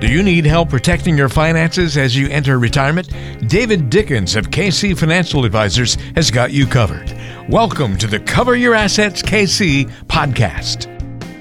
Do you need help protecting your finances as you enter retirement? David Dickens of KC Financial Advisors has got you covered. Welcome to the Cover Your Assets KC podcast.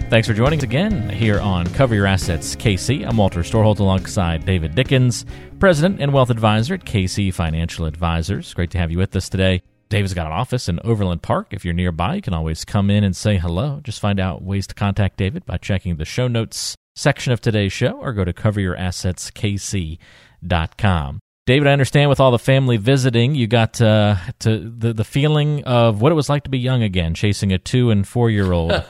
Thanks for joining us again here on Cover Your Assets KC. I'm Walter Storholt alongside David Dickens, President and Wealth Advisor at KC Financial Advisors. Great to have you with us today. David's got an office in Overland Park. If you're nearby, you can always come in and say hello. Just find out ways to contact David by checking the show notes section of today's show or go to coveryourassetskc.com. David, I understand with all the family visiting, you got uh, to the the feeling of what it was like to be young again, chasing a two and four year old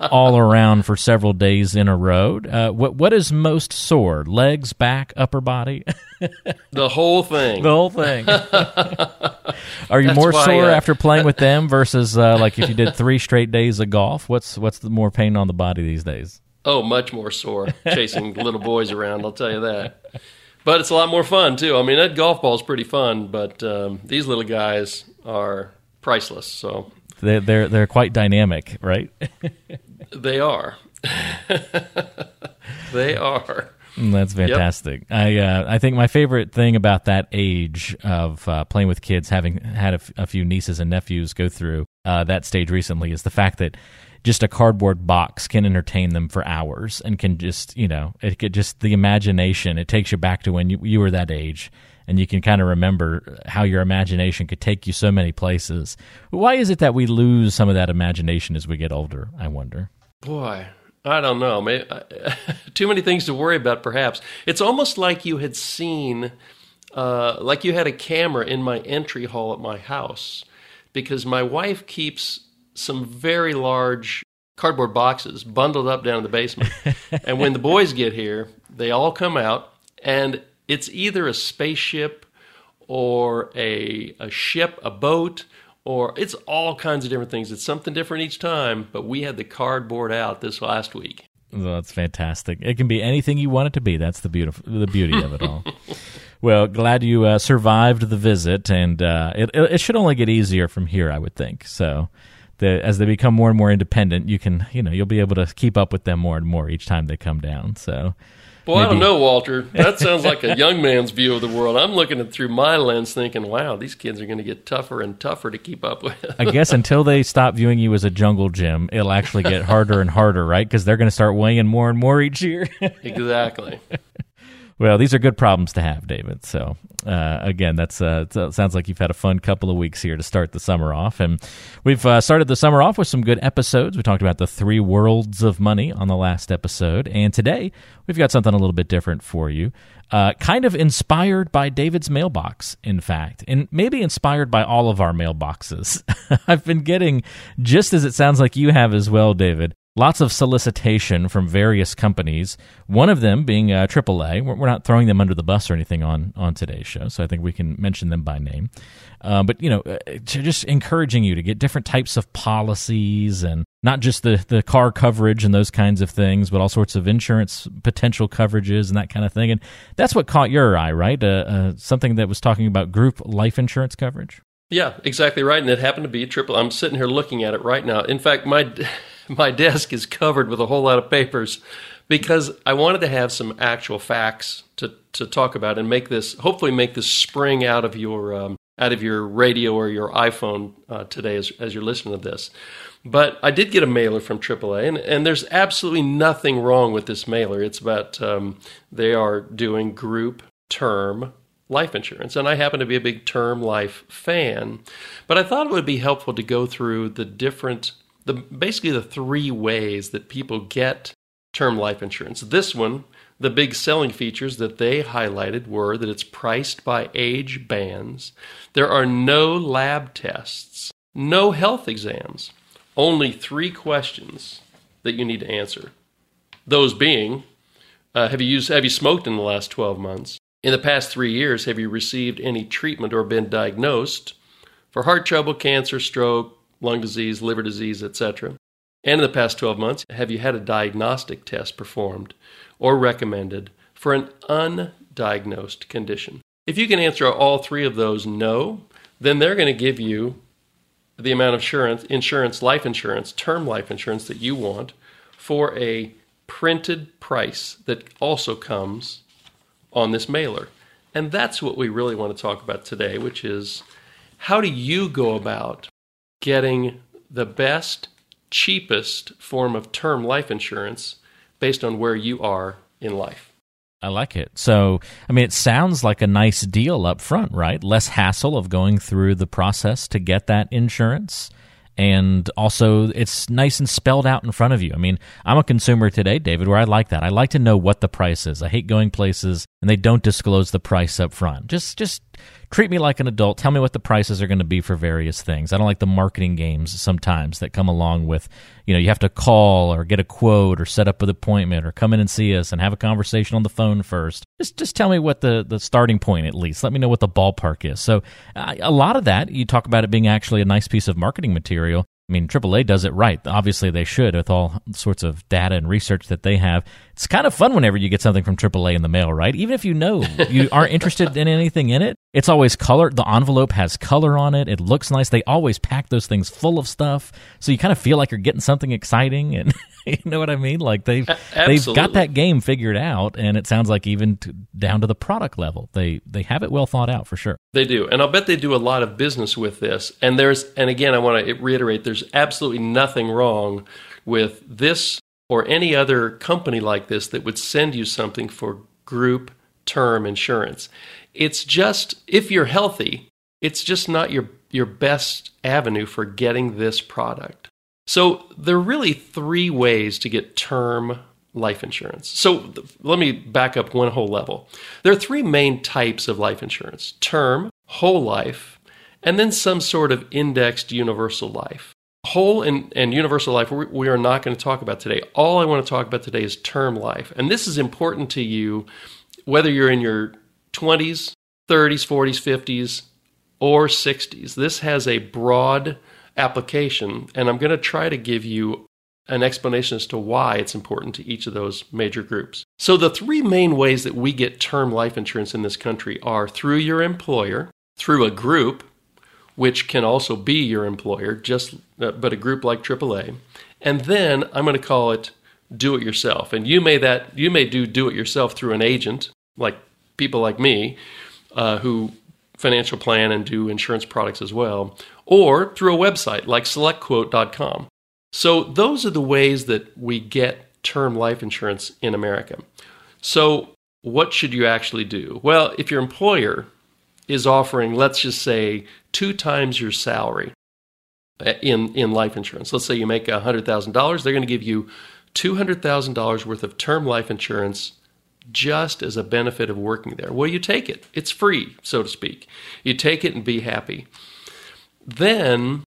all around for several days in a row. Uh, what what is most sore? Legs, back, upper body? the whole thing. The whole thing. Are you That's more sore uh, after playing with them versus uh, like if you did three straight days of golf? What's what's the more pain on the body these days? Oh, much more sore chasing little boys around. I'll tell you that. But it's a lot more fun too. I mean, that golf ball is pretty fun, but um, these little guys are priceless. So They're they're, they're quite dynamic, right? they are. they are. Mm, That's fantastic. I uh, I think my favorite thing about that age of uh, playing with kids, having had a, f- a few nieces and nephews go through uh, that stage recently, is the fact that just a cardboard box can entertain them for hours and can just you know it could just the imagination. It takes you back to when you, you were that age. And you can kind of remember how your imagination could take you so many places. Why is it that we lose some of that imagination as we get older? I wonder. Boy, I don't know. Too many things to worry about, perhaps. It's almost like you had seen, uh, like you had a camera in my entry hall at my house, because my wife keeps some very large cardboard boxes bundled up down in the basement. and when the boys get here, they all come out, and it's either a spaceship or a, a ship, a boat, or it's all kinds of different things. It's something different each time, but we had the cardboard out this last week. Well, that's fantastic. It can be anything you want it to be. That's the beautiful, the beauty of it all. well, glad you uh, survived the visit, and uh, it it should only get easier from here, I would think. So, the, as they become more and more independent, you can you know you'll be able to keep up with them more and more each time they come down. So, Well, I don't know, Walter. That sounds like a young man's view of the world. I'm looking at through my lens, thinking, "Wow, these kids are going to get tougher and tougher to keep up with." I guess until they stop viewing you as a jungle gym, it'll actually get harder and harder, right? Because they're going to start weighing more and more each year. exactly. Well, these are good problems to have, David. So, uh, again, that's uh, sounds like you've had a fun couple of weeks here to start the summer off, and we've uh, started the summer off with some good episodes. We talked about the three worlds of money on the last episode, and today we've got something a little bit different for you. Uh, kind of inspired by David's mailbox, in fact, and maybe inspired by all of our mailboxes. I've been getting, just as it sounds like you have as well, David, lots of solicitation from various companies. One of them being uh, AAA. We're, we're not throwing them under the bus or anything on on today's show, so I think we can mention them by name. Uh, but you know, uh, just encouraging you to get different types of policies and not just the the car coverage and those kinds of things, but all sorts of insurance potential coverages and that kind of thing. And that's what caught your eye, right? Uh, uh, something that was talking about group life insurance coverage. Yeah, exactly right. And it happened to be triple. I'm sitting here looking at it right now. In fact, my my desk is covered with a whole lot of papers because I wanted to have some actual facts to to talk about and make this hopefully make this spring out of your um, out of your radio or your iPhone uh, today as as you're listening to this. But I did get a mailer from AAA, and, and there's absolutely nothing wrong with this mailer. It's about um, they are doing group term life insurance. And I happen to be a big term life fan. But I thought it would be helpful to go through the different, the basically the three ways that people get term life insurance. This one, the big selling features that they highlighted were that it's priced by age bands, there are no lab tests, no health exams, only three questions that you need to answer. Those being, uh, have you used have you smoked in the last 12 months? In the past 3 years, have you received any treatment or been diagnosed for heart trouble, cancer, stroke, lung disease, liver disease, etc.? And in the past 12 months, have you had a diagnostic test performed or recommended for an undiagnosed condition? If you can answer all three of those no, then they're going to give you the amount of insurance, insurance, life insurance, term life insurance that you want for a printed price that also comes on this mailer. And that's what we really want to talk about today, which is how do you go about getting the best, cheapest form of term life insurance based on where you are in life? I like it. So, I mean, it sounds like a nice deal up front, right? Less hassle of going through the process to get that insurance. And also, it's nice and spelled out in front of you. I mean, I'm a consumer today, David, where I like that. I like to know what the price is. I hate going places and they don't disclose the price up front. Just, just treat me like an adult. Tell me what the prices are going to be for various things. I don't like the marketing games sometimes that come along with, you know, you have to call or get a quote or set up an appointment or come in and see us and have a conversation on the phone first. Just just tell me what the the starting point at least. Let me know what the ballpark is. So uh, a lot of that you talk about it being actually a nice piece of marketing material. I mean, AAA does it right. Obviously, they should with all sorts of data and research that they have. It's kind of fun whenever you get something from AAA in the mail, right? Even if you know you aren't interested in anything in it, it's always colored. The envelope has color on it. It looks nice. They always pack those things full of stuff, so you kind of feel like you're getting something exciting. And you know what I mean? Like they've they've got that game figured out, and it sounds like even to, down to the product level, they they have it well thought out for sure. They do, and I'll bet they do a lot of business with this. And there's, and again, I want to reiterate: there's absolutely nothing wrong with this or any other company like this that would send you something for group term insurance. It's just if you're healthy, it's just not your your best avenue for getting this product. So there are really three ways to get term life insurance. So let me back up one whole level. There are three main types of life insurance: term, whole life, and then some sort of indexed universal life. Whole and, and universal life, we, we are not going to talk about today. All I want to talk about today is term life. And this is important to you whether you're in your 20s, 30s, 40s, 50s, or 60s. This has a broad application, and I'm going to try to give you an explanation as to why it's important to each of those major groups. So, the three main ways that we get term life insurance in this country are through your employer, through a group, which can also be your employer, just uh, but a group like AAA, and then I'm going to call it do it yourself. And you may that you may do do it yourself through an agent, like people like me, uh, who financial plan and do insurance products as well, or through a website like selectquote.com. So those are the ways that we get term life insurance in America. So what should you actually do? Well, if your employer is offering, let's just say, two times your salary in, in life insurance, let's say you make $100,000, they're going to give you $200,000 worth of term life insurance just as a benefit of working there. Well, you take it. It's free, so to speak. You take it and be happy. Then,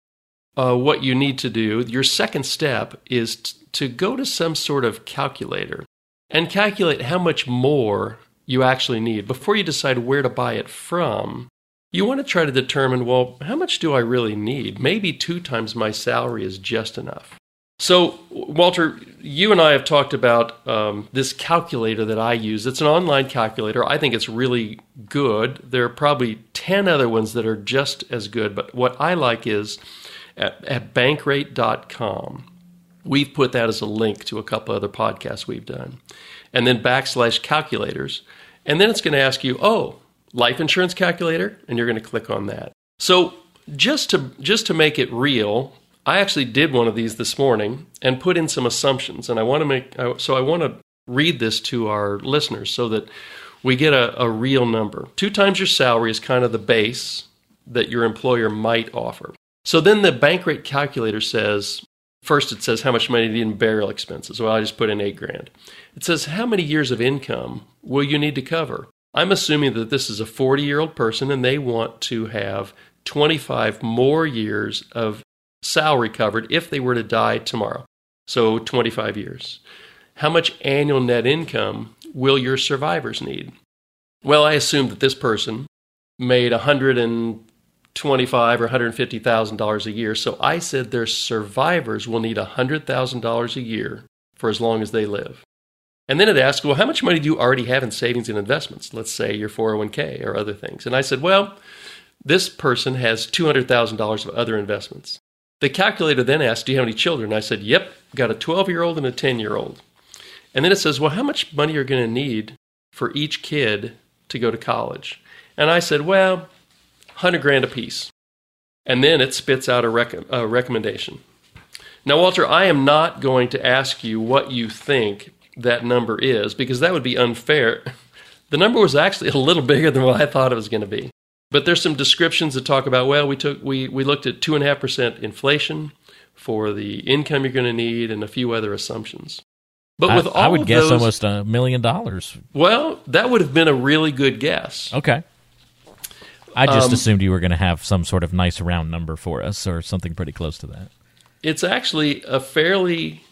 uh, what you need to do, your second step, is t- to go to some sort of calculator and calculate how much more you actually need before you decide where to buy it from. You want to try to determine, well, how much do I really need? Maybe two times my salary is just enough. So, Walter, you and I have talked about um, this calculator that I use. It's an online calculator. I think it's really good. There are probably 10 other ones that are just as good, but what I like is at, at bankrate.com. We've put that as a link to a couple other podcasts we've done. And then backslash calculators. And then it's going to ask you, oh, life insurance calculator, and you're going to click on that. So, just to just to make it real, I actually did one of these this morning and put in some assumptions, and I want to make so I want to read this to our listeners so that we get a, a real number. Two times your salary is kind of the base that your employer might offer. So then the Bankrate calculator says first it says how much money you need in burial expenses. Well, I just put in eight grand. It says how many years of income will you need to cover? I'm assuming that this is a 40 year old person and they want to have 25 more years of salary covered if they were to die tomorrow. So 25 years. How much annual net income will your survivors need? Well, I assume that this person made 125 or 150 thousand dollars a year. So I said their survivors will need hundred thousand dollars a year for as long as they live. And then it asked, well, how much money do you already have in savings and investments? Let's say your 401k or other things. And I said, well, this person has $200,000 of other investments. The calculator then asked, Do you have any children? I said, Yep, got a 12 year old and a 10 year old. And then it says, well, how much money are you going to need for each kid to go to college? And I said, well, 100 grand a piece. And then it spits out a, rec- a recommendation. Now, Walter, I am not going to ask you what you think that number is because that would be unfair. The number was actually a little bigger than what I thought it was going to be. But there's some descriptions that talk about well, we took we we looked at two and a half percent inflation for the income you're going to need and a few other assumptions. But with I, all I would guess those, almost a million dollars. Well, that would have been a really good guess. Okay. I just um, assumed you were going to have some sort of nice round number for us or something pretty close to that. It's actually a fairly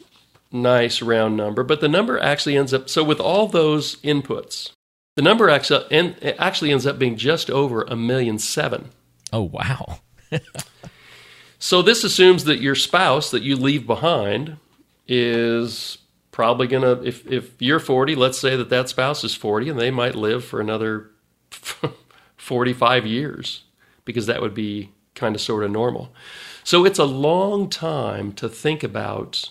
nice round number, but the number actually ends up so with all those inputs, the number actually ends up being just over a million seven. Oh, wow. so this assumes that your spouse that you leave behind is probably going to, if, if you're 40, let's say that that spouse is 40 and they might live for another 45 years because that would be kind of sort of normal. So it's a long time to think about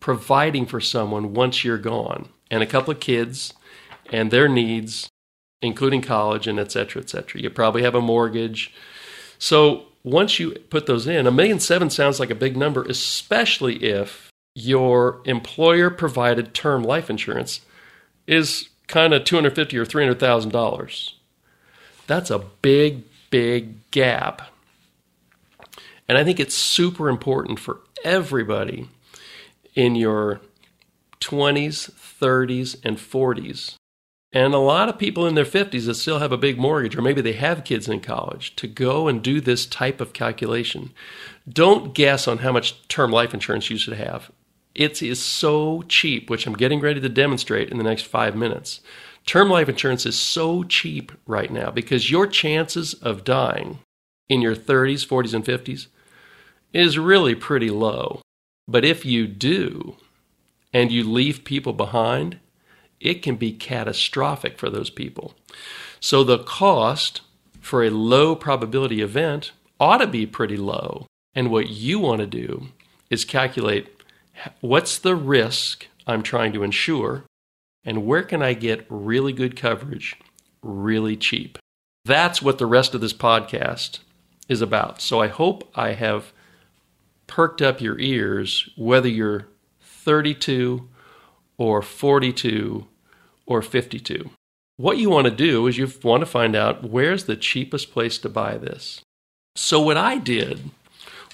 providing for someone once you're gone and a couple of kids and their needs, including college and et cetera, et cetera. You probably have a mortgage. So once you put those in, a million seven sounds like a big number, especially if your employer provided term life insurance is kind of 250 or $300,000. That's a big, big gap. And I think it's super important for everybody in your 20s, 30s, and 40s and a lot of people in their 50s that still have a big mortgage, or maybe they have kids in college, to go and do this type of calculation. Don't guess on how much term life insurance you should have. It is so cheap, which I'm getting ready to demonstrate in the next five minutes. Term life insurance is so cheap right now because your chances of dying in your 30s, 40s, and 50s is really pretty low. But if you do, and you leave people behind, it can be catastrophic for those people. So the cost for a low probability event ought to be pretty low. And what you want to do is calculate what's the risk I'm trying to insure and where can I get really good coverage really cheap. That's what the rest of this podcast is about. So I hope I have perked up your ears whether you're 32 or 42 or 52. What you want to do is you want to find out where's the cheapest place to buy this. So what I did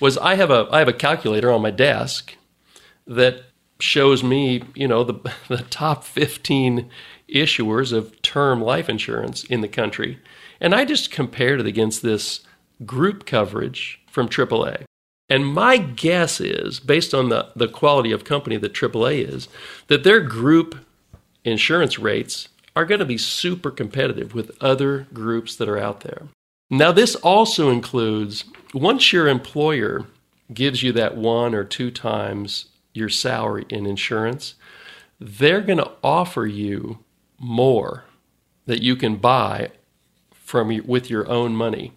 was I have a I have a calculator on my desk that shows me, you know, the the top 15 issuers of term life insurance in the country. And I just compared it against this group coverage from AAA. And my guess is, based on the, the quality of company that AAA is, that their group insurance rates are going to be super competitive with other groups that are out there. Now, this also includes once your employer gives you that one or two times your salary in insurance, they're going to offer you more that you can buy from with your own money.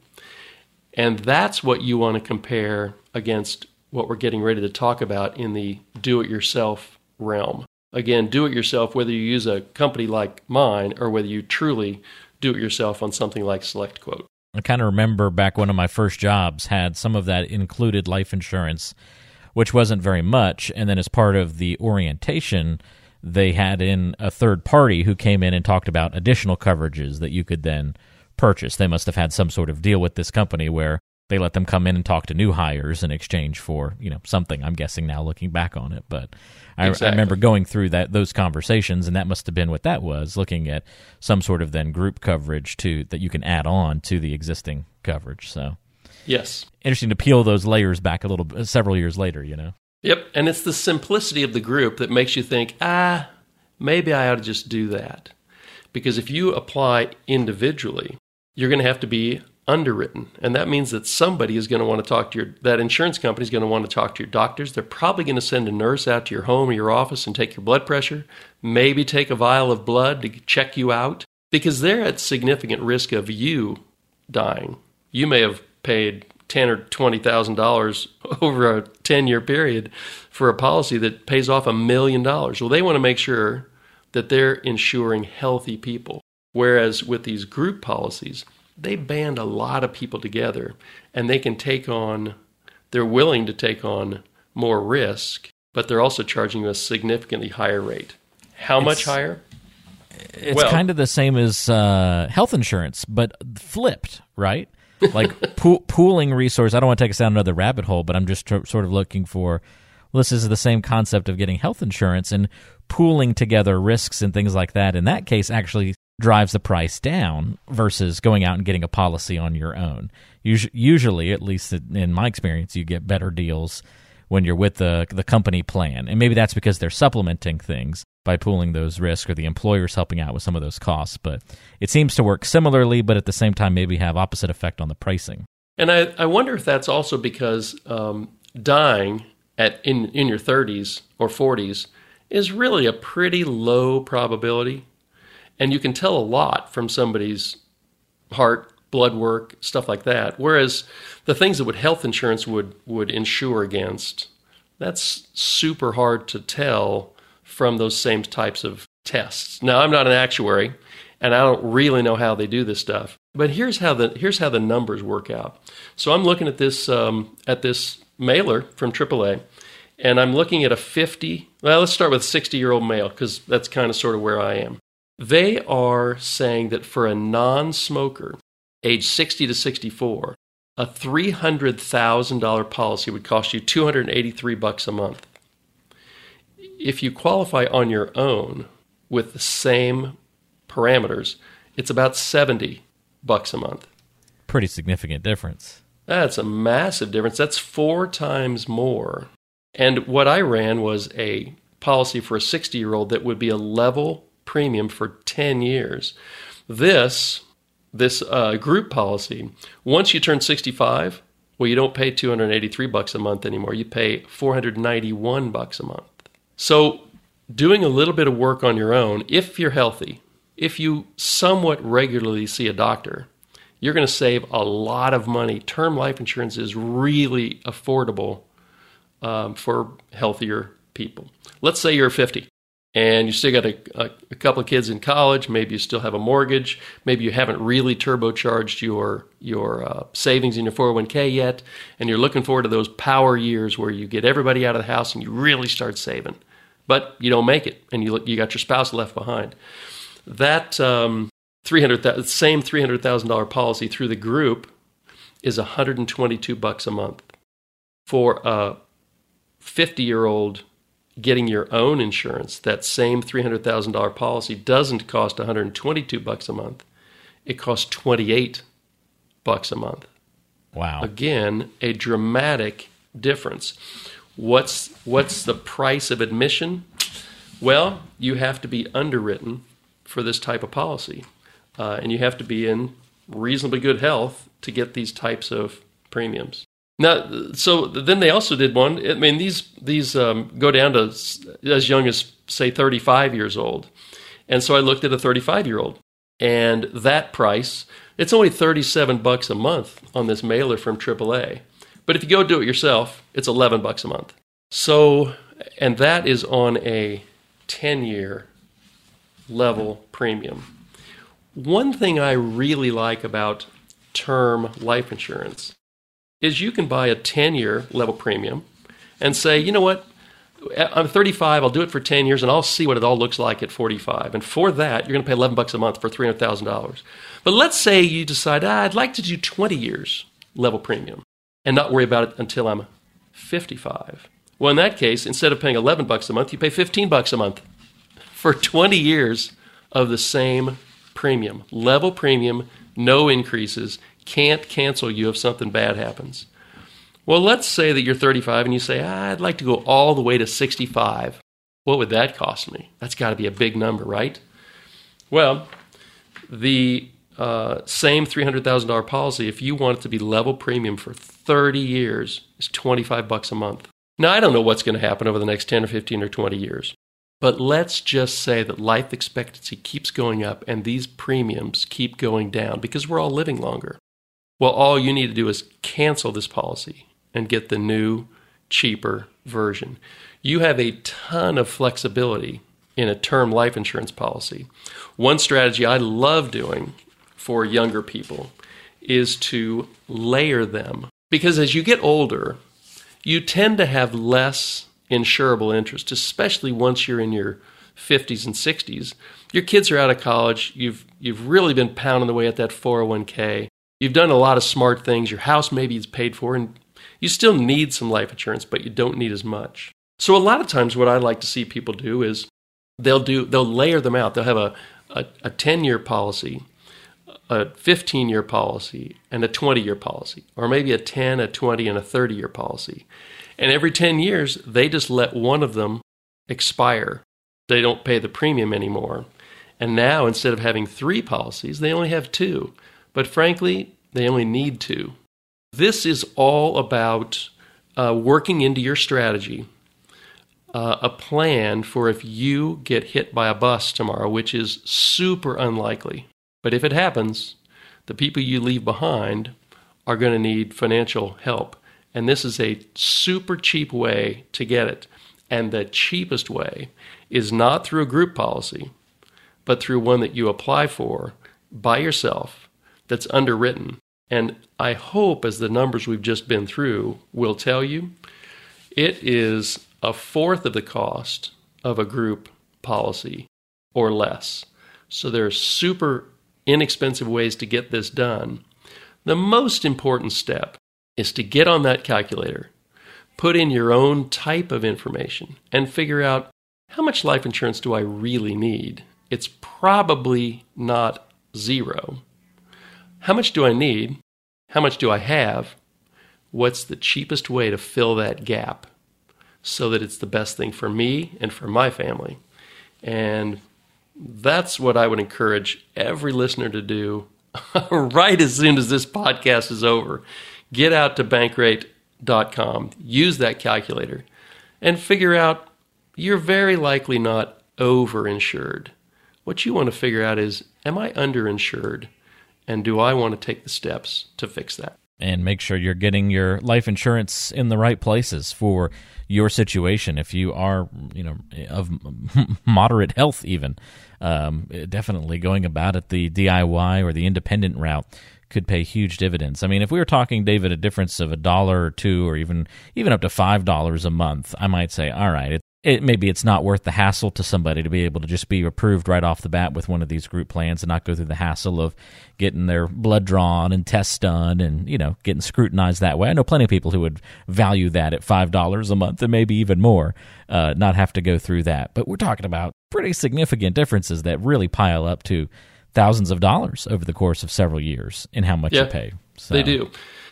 And that's what you want to compare against what we're getting ready to talk about in the do it yourself realm. Again, do it yourself, whether you use a company like mine or whether you truly do it yourself on something like SelectQuote. I kind of remember back one of my first jobs had some of that included life insurance, which wasn't very much. And then as part of the orientation, they had in a third party who came in and talked about additional coverages that you could then purchase. They must have had some sort of deal with this company where they let them come in and talk to new hires in exchange for you know something. I'm guessing now looking back on it, but I, exactly. I, remember going through that those conversations, and that must have been what that was, looking at some sort of then group coverage to that you can add on to the existing coverage. So yes, interesting to peel those layers back a little several years later. You know. Yep, and it's the simplicity of the group that makes you think, ah, maybe I ought to just do that, because if you apply individually, you're going to have to be underwritten. And that means that somebody is going to want to talk to your, that insurance company is going to want to talk to your doctors. They're probably going to send a nurse out to your home or your office and take your blood pressure, maybe take a vial of blood to check you out because they're at significant risk of you dying. You may have paid ten or twenty thousand dollars over a ten year period for a policy that pays off a million dollars. Well, they want to make sure that they're insuring healthy people. Whereas with these group policies, they band a lot of people together and they can take on, they're willing to take on more risk, but they're also charging you a significantly higher rate. How much higher? It's Well- kind of the same as uh, health insurance, but flipped, right? Like pool, pooling resource. I don't want to take us down another rabbit hole, but I'm just tr- sort of looking for. Well, this is the same concept of getting health insurance and pooling together risks and things like that. In that case, actually drives the price down versus going out and getting a policy on your own. Us- Usually, at least in my experience, you get better deals when you're with the the company plan. And maybe that's because they're supplementing things by pooling those risks or the employer's helping out with some of those costs. But it seems to work similarly, but at the same time maybe have opposite effect on the pricing. And I, I wonder if that's also because um, dying at in, in your 30s or 40s is really a pretty low probability. And you can tell a lot from somebody's heart, blood work, stuff like that. Whereas the things that would health insurance would, would insure against, that's super hard to tell from those same types of tests. Now, I'm not an actuary, and I don't really know how they do this stuff. But here's how the here's how the numbers work out. So I'm looking at this um, at this mailer from AAA, and I'm looking at a 50. Well, let's start with 60 year old male because that's kind of sort of where I am. They are saying that for a non-smoker, age 60 to 64, a $300,000 policy would cost you 283 bucks a month. If you qualify on your own with the same parameters, it's about 70 bucks a month. Pretty significant difference. That's a massive difference. That's four times more. And what I ran was a policy for a 60 year old that would be a level premium for 10 years. This this uh, group policy, once you turn 65, well, you don't pay 283 bucks a month anymore. You pay 491 bucks a month. So, doing a little bit of work on your own, if you're healthy, if you somewhat regularly see a doctor, you're going to save a lot of money. Term life insurance is really affordable um, for healthier people. Let's say you're 50 and you still got a, a, a, couple of kids in college. Maybe you still have a mortgage. Maybe you haven't really turbocharged your your uh, savings in your 401k yet, and you're looking forward to those power years where you get everybody out of the house and you really start saving, but you don't make it, and you you got your spouse left behind. That um, 300 same three hundred thousand dollar policy through the group is 122 bucks a month for a 50 year old getting your own insurance, that same $300,000 policy doesn't cost 122 bucks a month. It costs 28 bucks a month. Wow. Again, a dramatic difference. What's what's the price of admission? Well, you have to be underwritten for this type of policy, uh, and you have to be in reasonably good health to get these types of premiums. Now, so then they also did one. I mean, these these um, go down to as young as say 35 years old, and so I looked at a 35 year old, and that price it's only 37 bucks a month on this mailer from AAA. But if you go do it yourself, it's 11 bucks a month. So, and that is on a 10 year level premium. One thing I really like about term life insurance is you can buy a 10 year level premium and say, you know what, I'm 35, I'll do it for 10 years and I'll see what it all looks like at 45. And for that, you're going to pay 11 bucks a month for $300,000. But let's say you decide, ah, I'd like to do 20 years level premium and not worry about it until I'm 55. Well, in that case, instead of paying 11 bucks a month, you pay 15 bucks a month for 20 years of the same premium. Level premium, no increases, can't cancel you if something bad happens. Well, let's say that you're 35 and you say, I'd like to go all the way to 65. What would that cost me? That's got to be a big number, right? Well, the uh, same $300,000 policy, if you want it to be level premium for 30 years, is 25 bucks a month. Now, I don't know what's going to happen over the next 10 or 15 or 20 years, but let's just say that life expectancy keeps going up and these premiums keep going down because we're all living longer. Well, all you need to do is cancel this policy and get the new, cheaper version. You have a ton of flexibility in a term life insurance policy. One strategy I love doing for younger people is to layer them because as you get older, you tend to have less insurable interest, especially once you're in your 50s and 60s. Your kids are out of college, you've you've really been pounding away at that 401k. You've done a lot of smart things, your house maybe is paid for and you still need some life insurance, but you don't need as much. So a lot of times what I like to see people do is they'll do they'll layer them out. They'll have a a, a 10 year policy, a 15 year policy, and a 20 year policy, or maybe a 10, a 20, and a 30 year policy. And every 10 years, they just let one of them expire. They don't pay the premium anymore. And now, instead of having three policies, they only have two. But frankly, they only need two. This is all about uh, working into your strategy uh, a plan for if you get hit by a bus tomorrow, which is super unlikely. But if it happens, the people you leave behind are going to need financial help. And this is a super cheap way to get it. And the cheapest way is not through a group policy, but through one that you apply for by yourself that's underwritten. And I hope, as the numbers we've just been through will tell you, it is a fourth of the cost of a group policy or less. So there are super inexpensive ways to get this done. The most important step is to get on that calculator, put in your own type of information, and figure out how much life insurance do I really need? It's probably not zero. How much do I need? How much do I have? What's the cheapest way to fill that gap? so that it's the best thing for me and for my family. And that's what I would encourage every listener to do right as soon as this podcast is over. Get out to bankrate.com, use that calculator, and figure out you're very likely not overinsured. What you want to figure out is am I underinsured? And do I want to take the steps to fix that? And make sure you're getting your life insurance in the right places for your situation. If you are, you know, of moderate health, even um, definitely going about it the DIY or the independent route could pay huge dividends. I mean, if we were talking, David, a difference of a dollar or two, or even even up to five dollars a month, I might say, all right, it, maybe it's not worth the hassle to somebody to be able to just be approved right off the bat with one of these group plans and not go through the hassle of getting their blood drawn and tests done and you know getting scrutinized that way. I know plenty of people who would value that at five dollars a month and maybe even more, uh, not have to go through that. But we're talking about pretty significant differences that really pile up to thousands of dollars over the course of several years in how much yeah, you pay. So. They do.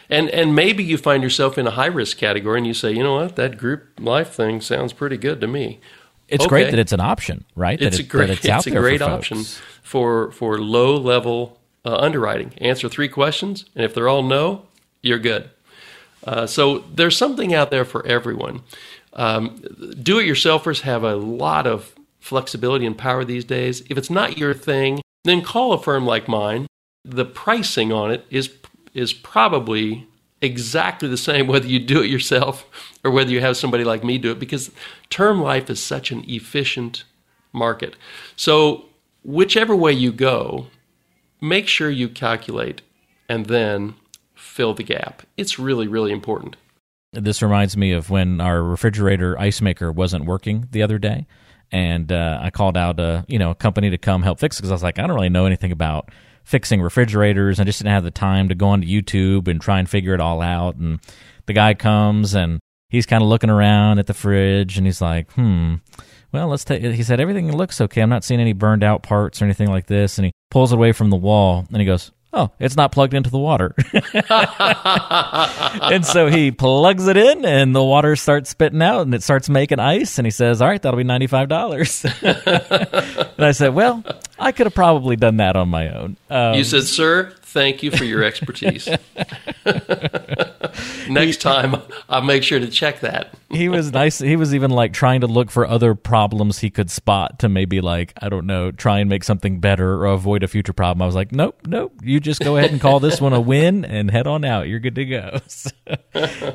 And and maybe you find yourself in a high risk category and you say, you know what, that group life thing sounds pretty good to me. It's okay. great that it's an option, right? It's that a great, it's, it's a great for option for for low level uh, underwriting. Answer three questions, and if they're all no, you're good. Uh, so there's something out there for everyone. Um, do-it-yourselfers have a lot of flexibility and power these days. If it's not your thing, then call a firm like mine. The pricing on it is is probably exactly the same whether you do it yourself or whether you have somebody like me do it because term life is such an efficient market. So, whichever way you go, make sure you calculate and then fill the gap. It's really, really important. This reminds me of when our refrigerator ice maker wasn't working the other day. And uh, I called out a you know a company to come help fix it because I was like I don't really know anything about fixing refrigerators. I just didn't have the time to go onto YouTube and try and figure it all out. And the guy comes and he's kind of looking around at the fridge and he's like, hmm, well, let's take He said, everything looks okay. I'm not seeing any burned out parts or anything like this. And he pulls it away from the wall and he goes, oh, it's not plugged into the water. and so he plugs it in and the water starts spitting out and it starts making ice. And he says, all right, that'll be $95. and I said, well, I could have probably done that on my own. Um, you said, sir, thank you for your expertise. Next time, I'll make sure to check that. He was nice. He was even like trying to look for other problems he could spot to maybe like I don't know, try and make something better or avoid a future problem. I was like, nope, nope. You just go ahead and call this one a win and head on out. You're good to go. So,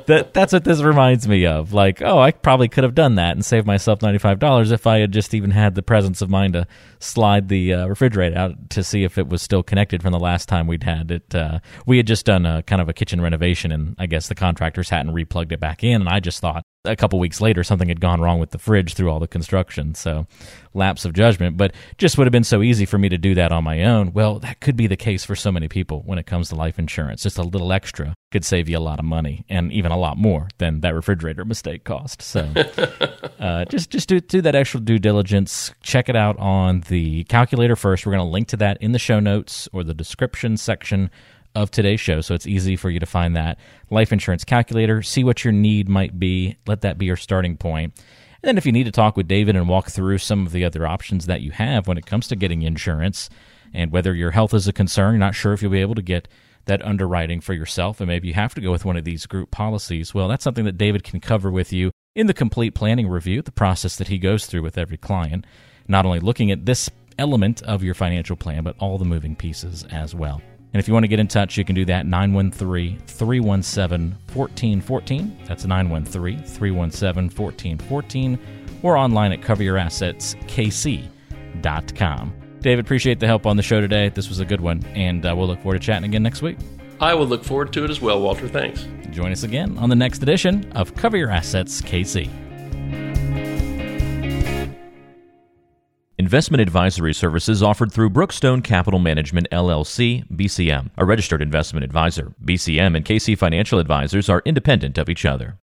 that that's what this reminds me of. Like, oh, I probably could have done that and saved myself ninety five dollars if I had just even had the presence of mind to slide the uh, refrigerator out to see if it was still connected from the last time we'd had it. Uh, we had just done a kind of a kitchen renovation, and I guess the contractors hadn't replugged it back in, and I just thought a couple weeks later something had gone wrong with the fridge through all the construction so lapse of judgment. But just would have been so easy for me to do that on my own. Well that could be the case for so many people when it comes to life insurance. Just a little extra could save you a lot of money and even a lot more than that refrigerator mistake cost. So uh, just just do, do that extra due diligence. Check it out on the calculator first. We're going to link to that in the show notes or the description section of today's show, so it's easy for you to find that life insurance calculator, see what your need might be, let that be your starting point. And then if you need to talk with David and walk through some of the other options that you have when it comes to getting insurance and whether your health is a concern, you're not sure if you'll be able to get that underwriting for yourself and maybe you have to go with one of these group policies, well, that's something that David can cover with you in the complete planning review, the process that he goes through with every client, not only looking at this element of your financial plan, but all the moving pieces as well. And if you want to get in touch, you can do that 913 317 1414. That's 913 317 1414 or online at coveryourassetskc.com. David, appreciate the help on the show today. This was a good one, and uh, we'll look forward to chatting again next week. I will look forward to it as well, Walter. Thanks. Join us again on the next edition of Cover Your Assets KC. Investment advisory services offered through Brookstone Capital Management LLC, BCM, a registered investment advisor. BCM and KC Financial Advisors are independent of each other.